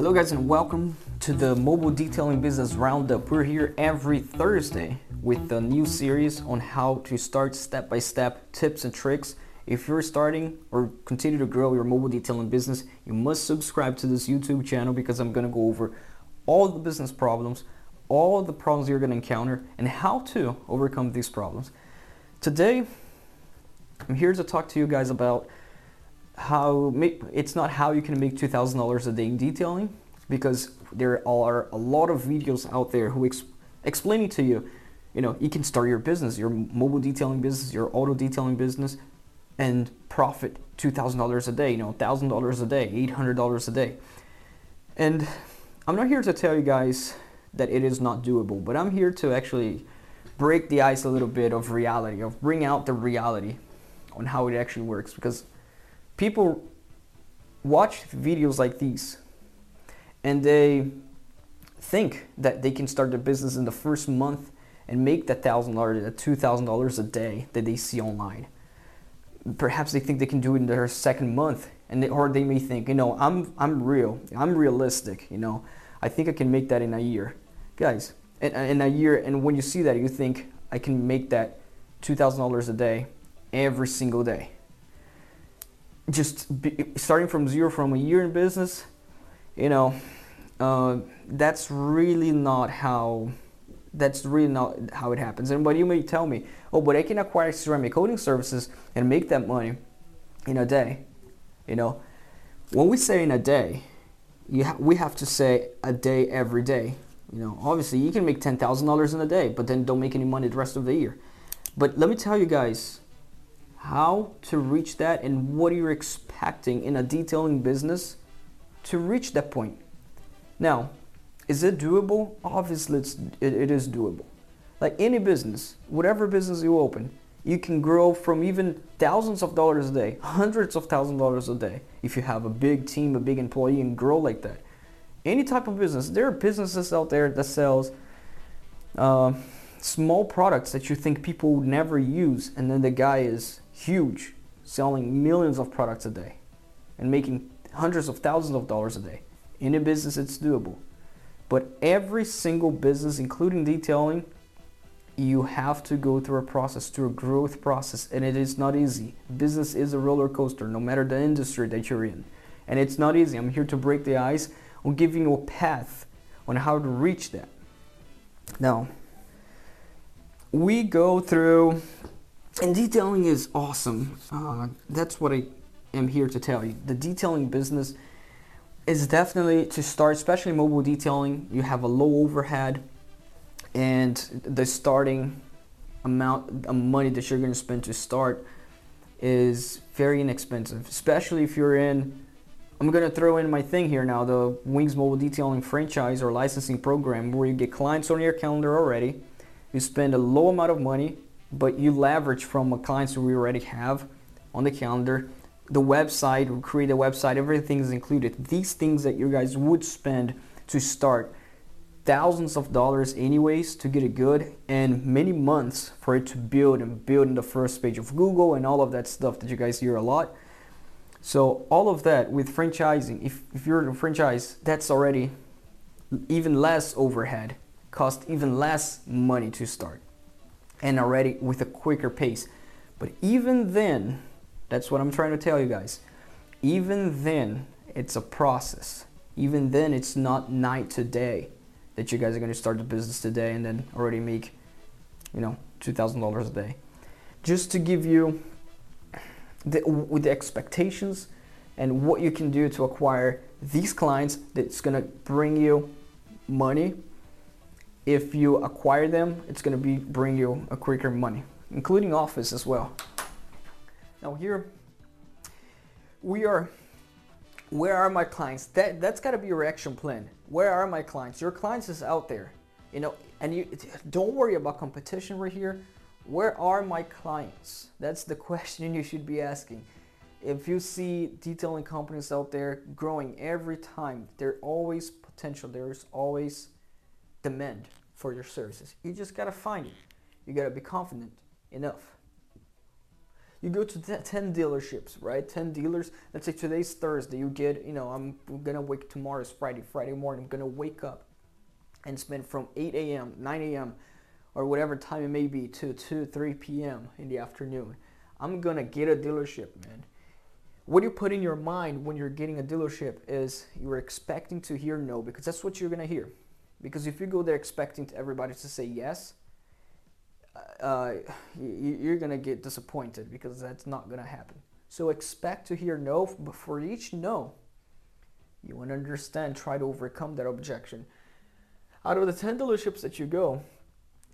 Hello, guys, and welcome to the Mobile Detailing Business Roundup. We're here every Thursday with a new series on how to start step by step tips and tricks. If you're starting or continue to grow your mobile detailing business, you must subscribe to this YouTube channel because I'm going to go over all the business problems, all the problems you're going to encounter, and how to overcome these problems. Today, I'm here to talk to you guys about how it's not how you can make $2,000 a day in detailing because there are a lot of videos out there who ex, explaining to you, you know, you can start your business, your mobile detailing business, your auto detailing business and profit $2,000 a day, you know, $1,000 a day, $800 a day. And I'm not here to tell you guys that it is not doable, but I'm here to actually break the ice a little bit of reality, of bring out the reality on how it actually works because people watch videos like these and they think that they can start their business in the first month and make that thousand dollars, that two thousand dollars a day that they see online. Perhaps they think they can do it in their second month, and they, or they may think, you know, I'm I'm real, I'm realistic, you know, I think I can make that in a year, guys. In, in a year, and when you see that, you think I can make that two thousand dollars a day every single day. Just be, starting from zero from a year in business, you know, uh, that's really not how that's really not how it happens. And but you may tell me, oh, but I can acquire ceramic coating services and make that money in a day. You know, when we say in a day, you ha- we have to say a day every day. You know, obviously you can make ten thousand dollars in a day, but then don't make any money the rest of the year. But let me tell you guys how to reach that and what you're expecting in a detailing business to reach that point. Now, is it doable? Obviously, it's, it, it is doable. Like any business, whatever business you open, you can grow from even thousands of dollars a day, hundreds of thousands of dollars a day, if you have a big team, a big employee, and grow like that. Any type of business, there are businesses out there that sells uh, small products that you think people would never use, and then the guy is huge, selling millions of products a day and making hundreds of thousands of dollars a day. In a business, it's doable. But every single business, including detailing, you have to go through a process, through a growth process, and it is not easy. Business is a roller coaster, no matter the industry that you're in. And it's not easy. I'm here to break the ice on giving you a path on how to reach that. Now, we go through, and detailing is awesome. Uh, that's what I am here to tell you. The detailing business is definitely to start, especially mobile detailing. You have a low overhead, and the starting amount of money that you're going to spend to start is very inexpensive, especially if you're in. I'm going to throw in my thing here now the Wings Mobile Detailing franchise or licensing program where you get clients on your calendar already. You spend a low amount of money, but you leverage from clients that we already have on the calendar the website, we create a website, everything is included. These things that you guys would spend to start thousands of dollars anyways to get it good and many months for it to build and build in the first page of Google and all of that stuff that you guys hear a lot. So all of that with franchising, if, if you're a franchise, that's already even less overhead, cost even less money to start and already with a quicker pace. But even then, that's what I'm trying to tell you guys. Even then, it's a process. Even then, it's not night to day that you guys are going to start the business today and then already make, you know, $2,000 a day. Just to give you the, with the expectations and what you can do to acquire these clients that's going to bring you money. If you acquire them, it's going to be bring you a quicker money, including office as well. Now here we are where are my clients? That that's got to be your action plan. Where are my clients? Your clients is out there. You know, and you don't worry about competition right here. Where are my clients? That's the question you should be asking. If you see detailing companies out there growing every time, there's always potential. There's always demand for your services. You just got to find it. You got to be confident enough. You go to 10 dealerships, right? 10 dealers. Let's say today's Thursday. You get, you know, I'm gonna wake tomorrow's Friday. Friday morning, I'm gonna wake up and spend from 8 a.m., 9 a.m., or whatever time it may be to 2, 3 p.m. in the afternoon. I'm gonna get a dealership, man. What you put in your mind when you're getting a dealership is you're expecting to hear no because that's what you're gonna hear. Because if you go there expecting everybody to say yes, uh, you're gonna get disappointed because that's not gonna happen. So expect to hear no, but for each no, you want to understand, try to overcome that objection. Out of the 10 dealerships that you go,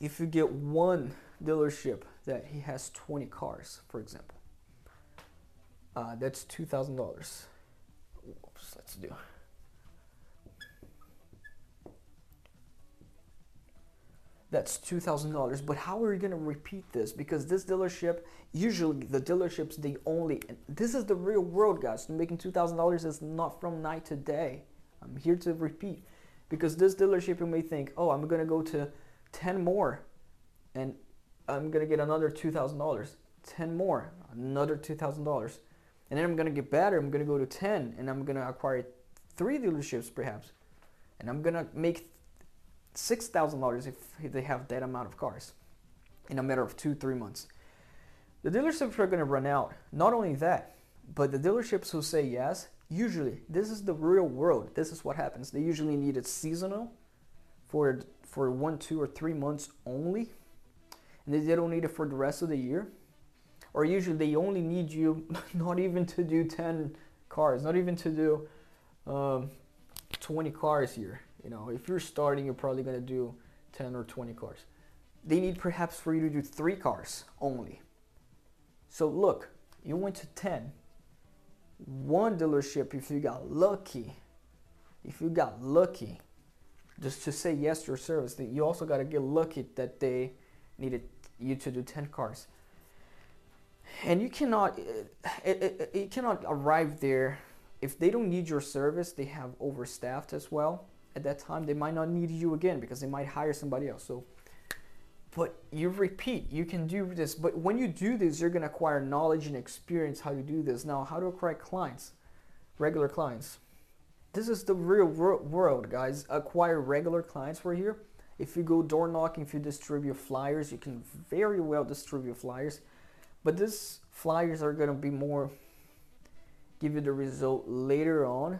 if you get one dealership that he has 20 cars, for example, uh, that's $2,000. Let's do. That's $2,000. But how are you going to repeat this? Because this dealership, usually the dealerships, they only, this is the real world, guys. Making $2,000 is not from night to day. I'm here to repeat. Because this dealership, you may think, oh, I'm going to go to 10 more and I'm going to get another $2,000. 10 more, another $2,000. And then I'm going to get better. I'm going to go to 10 and I'm going to acquire three dealerships perhaps. And I'm going to make $6,000 if they have that amount of cars in a matter of two, three months. The dealerships are going to run out. Not only that, but the dealerships who say yes, usually, this is the real world. This is what happens. They usually need it seasonal for, for one, two, or three months only. And they don't need it for the rest of the year. Or usually they only need you not even to do 10 cars, not even to do um, 20 cars here. You know, if you're starting, you're probably going to do 10 or 20 cars. They need perhaps for you to do three cars only. So look, you went to 10. One dealership, if you got lucky, if you got lucky, just to say yes to your service, you also got to get lucky that they needed you to do 10 cars. And you cannot, uh, it, it, it, you cannot arrive there if they don't need your service. They have overstaffed as well at that time they might not need you again because they might hire somebody else. So but you repeat you can do this. But when you do this you're to acquire knowledge and experience how to do this. Now how to acquire clients regular clients. This is the real world guys. Acquire regular clients for here. If you go door knocking if you distribute flyers you can very well distribute flyers. But these flyers are to be more give you the result later on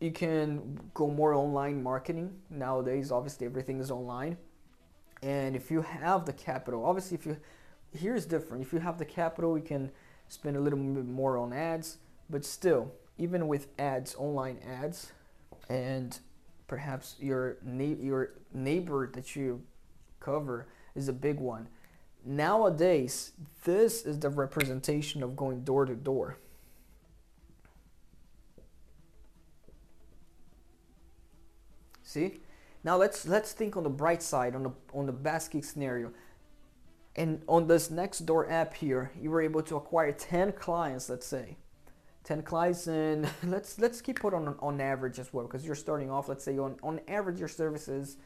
you can go more online marketing nowadays. Obviously everything is online. And if you have the capital obviously if you here's different. If you have the capital you can spend a little bit more on ads. But still even with ads online ads and perhaps your your neighbor that you cover is a big one. Nowadays this is the representation of going door to door See? Now let's let's think on the bright side, on the on the best case scenario. And on this Nextdoor app here, you were able to acquire 10 clients, let's say. 10 clients and let's let's keep it on on average as well because you're starting off let's say on on average your service is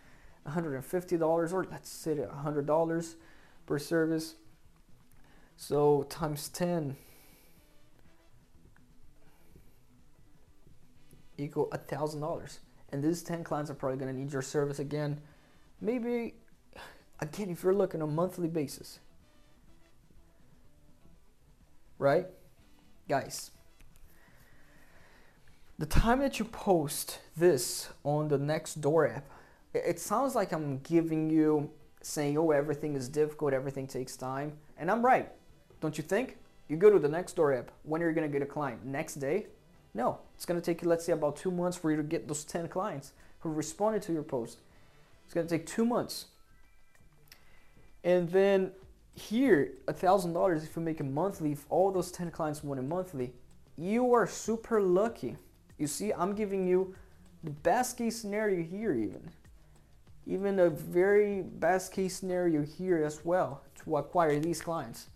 $150 or let's say $100 per service so times 10 equal $1000 and these 10 clients are probably going to need your service again maybe again if you're looking on a monthly basis. Right? Guys the time that you post this on the Nextdoor app it sounds like i'm giving you saying oh everything is difficult everything takes time. And i'm right. Don't you think? You go to the Nextdoor app when are you going to get a client? Next day no, it's going to take you, let's say, about two months for you to get those 10 clients who responded to your post. It's going to take two months. And then here, $1,000 if you make it monthly, if all those 10 clients want it monthly, you are super lucky. You see, I'm giving you the best case scenario here, even. Even a very best case scenario here as well to acquire these clients.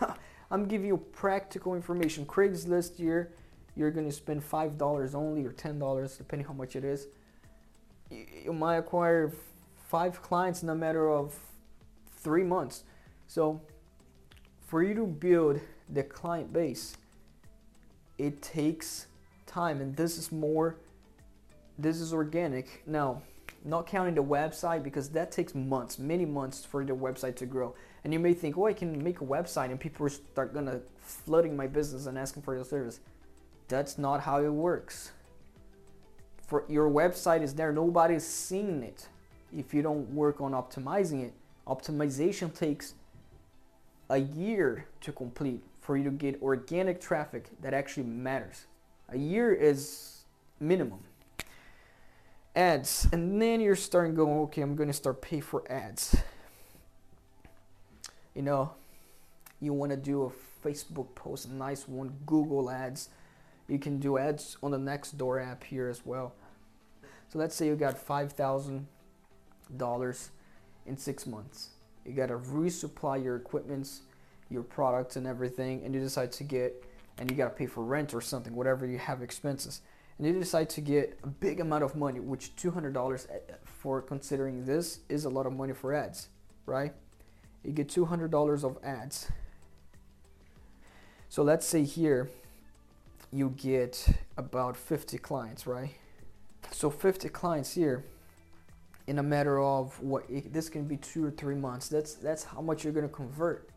I'm giving you practical information. Craigslist here, you're going to spend $5 only or $10, depending how much it is. You might acquire five clients in a matter of three months. So for you to build the client base, it takes time, and this is more. This is organic. Now, not counting the website because that takes months, many months for the website to grow. And you may think, oh, I can make a website and people start gonna flooding my business and asking for your service. That's not how it works. For your website is there, nobody's seeing it. If you don't work on optimizing it, optimization takes a year to complete for you to get organic traffic that actually matters. A year is minimum ads. And then you're starting going okay i'm going to start pay for ads. You know you want to do a facebook post a nice one google ads. You can do ads on the Nextdoor app here as well. So let's say you got $5000 in six months. You got to resupply your equipments your products and everything and you decide to get and you got to pay for rent or something whatever you have expenses and you decide to get a big amount of money, which $200 eh, for considering this is a lot of money for ads, right? You get $200 of ads. So let's say here you get about 50 clients, right? So 50 clients here in a matter of what this can be two or three months. That's that's how much you're gonna convert.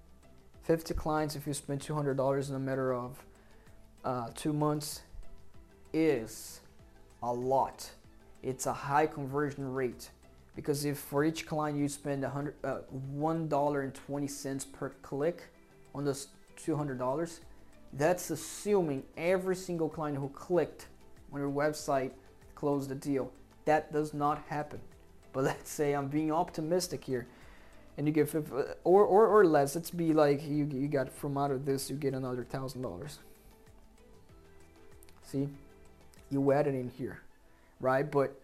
50 clients if you spend $200 in a matter of uh, two months is a lot. It's a high conversion rate because if for each client you spend uh, $1.20 per click on those $200, that's assuming every single client who clicked on your website closed the deal. That does not happen. But let's say I'm being optimistic here and you get uh, or, or, or less. Let's be like you, you got from out of this, you get another thousand dollars. See? You add it in here, right? But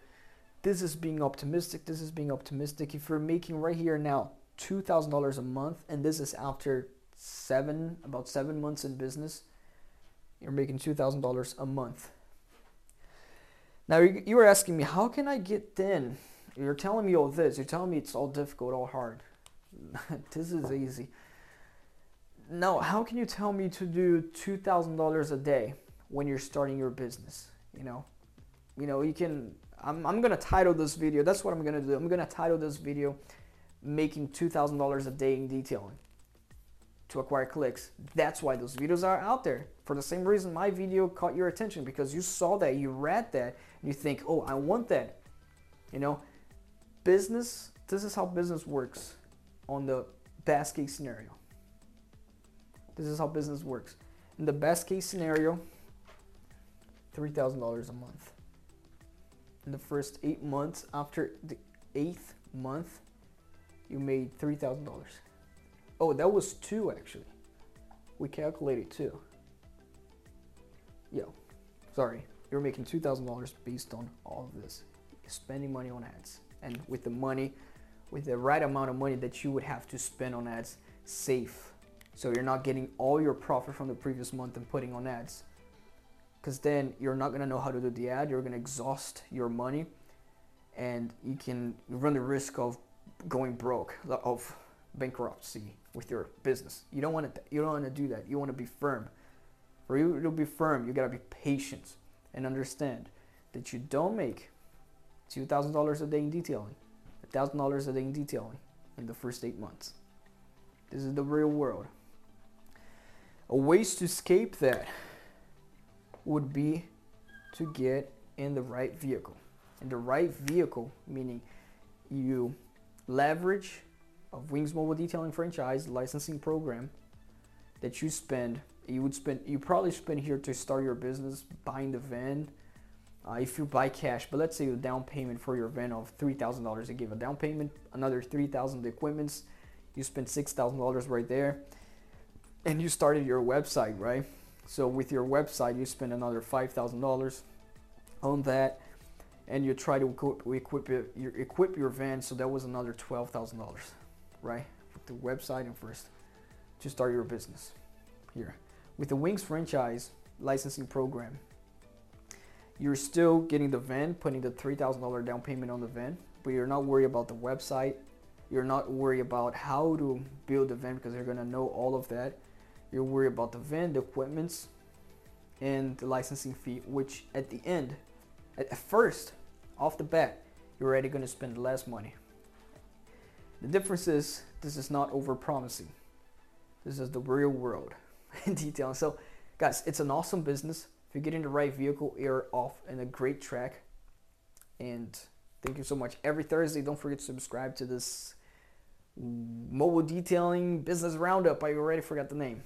this is being optimistic. This is being optimistic. If you're making right here now $2,000 a month, and this is after seven, about seven months in business, you're making $2,000 a month. Now you were asking me, how can I get thin? You're telling me all this. You're telling me it's all difficult, all hard. this is easy. Now, how can you tell me to do $2,000 a day when you're starting your business? You know you know you can I'm, I'm gonna title this video that's what I'm gonna do. I'm gonna title this video making $2,000 a day in detailing to acquire clicks. That's why those videos are out there. For the same reason my video caught your attention because you saw that you read that and you think oh I want that. You know business this is how business works on the best case scenario. This is how business works. In the best case scenario $3,000 a month. In the first eight months, after the eighth month, you made $3,000. Oh, that was two actually. We calculated two. Yo, sorry, you're making $2,000 based on all of this. spending money on ads. And with the money, with the right amount of money that you would have to spend on ads, safe. So you're not getting all your profit from the previous month and putting on ads because then you're not going to know how to do the ad you're going to exhaust your money and you can run the risk of going broke of bankruptcy with your business. You don't want to you don't want to do that. You want to be firm. For you to be firm you got to be patient and understand that you don't make $2000 a day in detailing $1000 a day in detailing in the first eight months. This is the real world. A ways to escape that would be to get in the right vehicle. In the right vehicle, meaning you leverage of Wings Mobile Detailing franchise licensing program that you spend. You would spend. You probably spend here to start your business, buying the van. Uh, if you buy cash, but let's say the down payment for your van of three thousand dollars, they give a down payment, another three thousand the equipments. You spend six thousand dollars right there, and you started your website, right? So with your website, you spend another $5,000 on that and you try to equip, equip, your, equip your van. So that was another $12,000, right? With the website and first to start your business here. With the Wings franchise licensing program, you're still getting the van, putting the $3,000 down payment on the van, but you're not worried about the website You're not worried about how to build the van because you're gonna know all of that. You're worried about the van, the equipments, and the licensing fee, which at the end, at first, off the bat, you're already gonna spend less money. The difference is this is not over promising. This is the real world in detail. So, guys, it's an awesome business. If you're getting the right vehicle, you're off in a great track. And thank you so much. Every Thursday, don't forget to subscribe to this mobile detailing business roundup. I already forgot the name.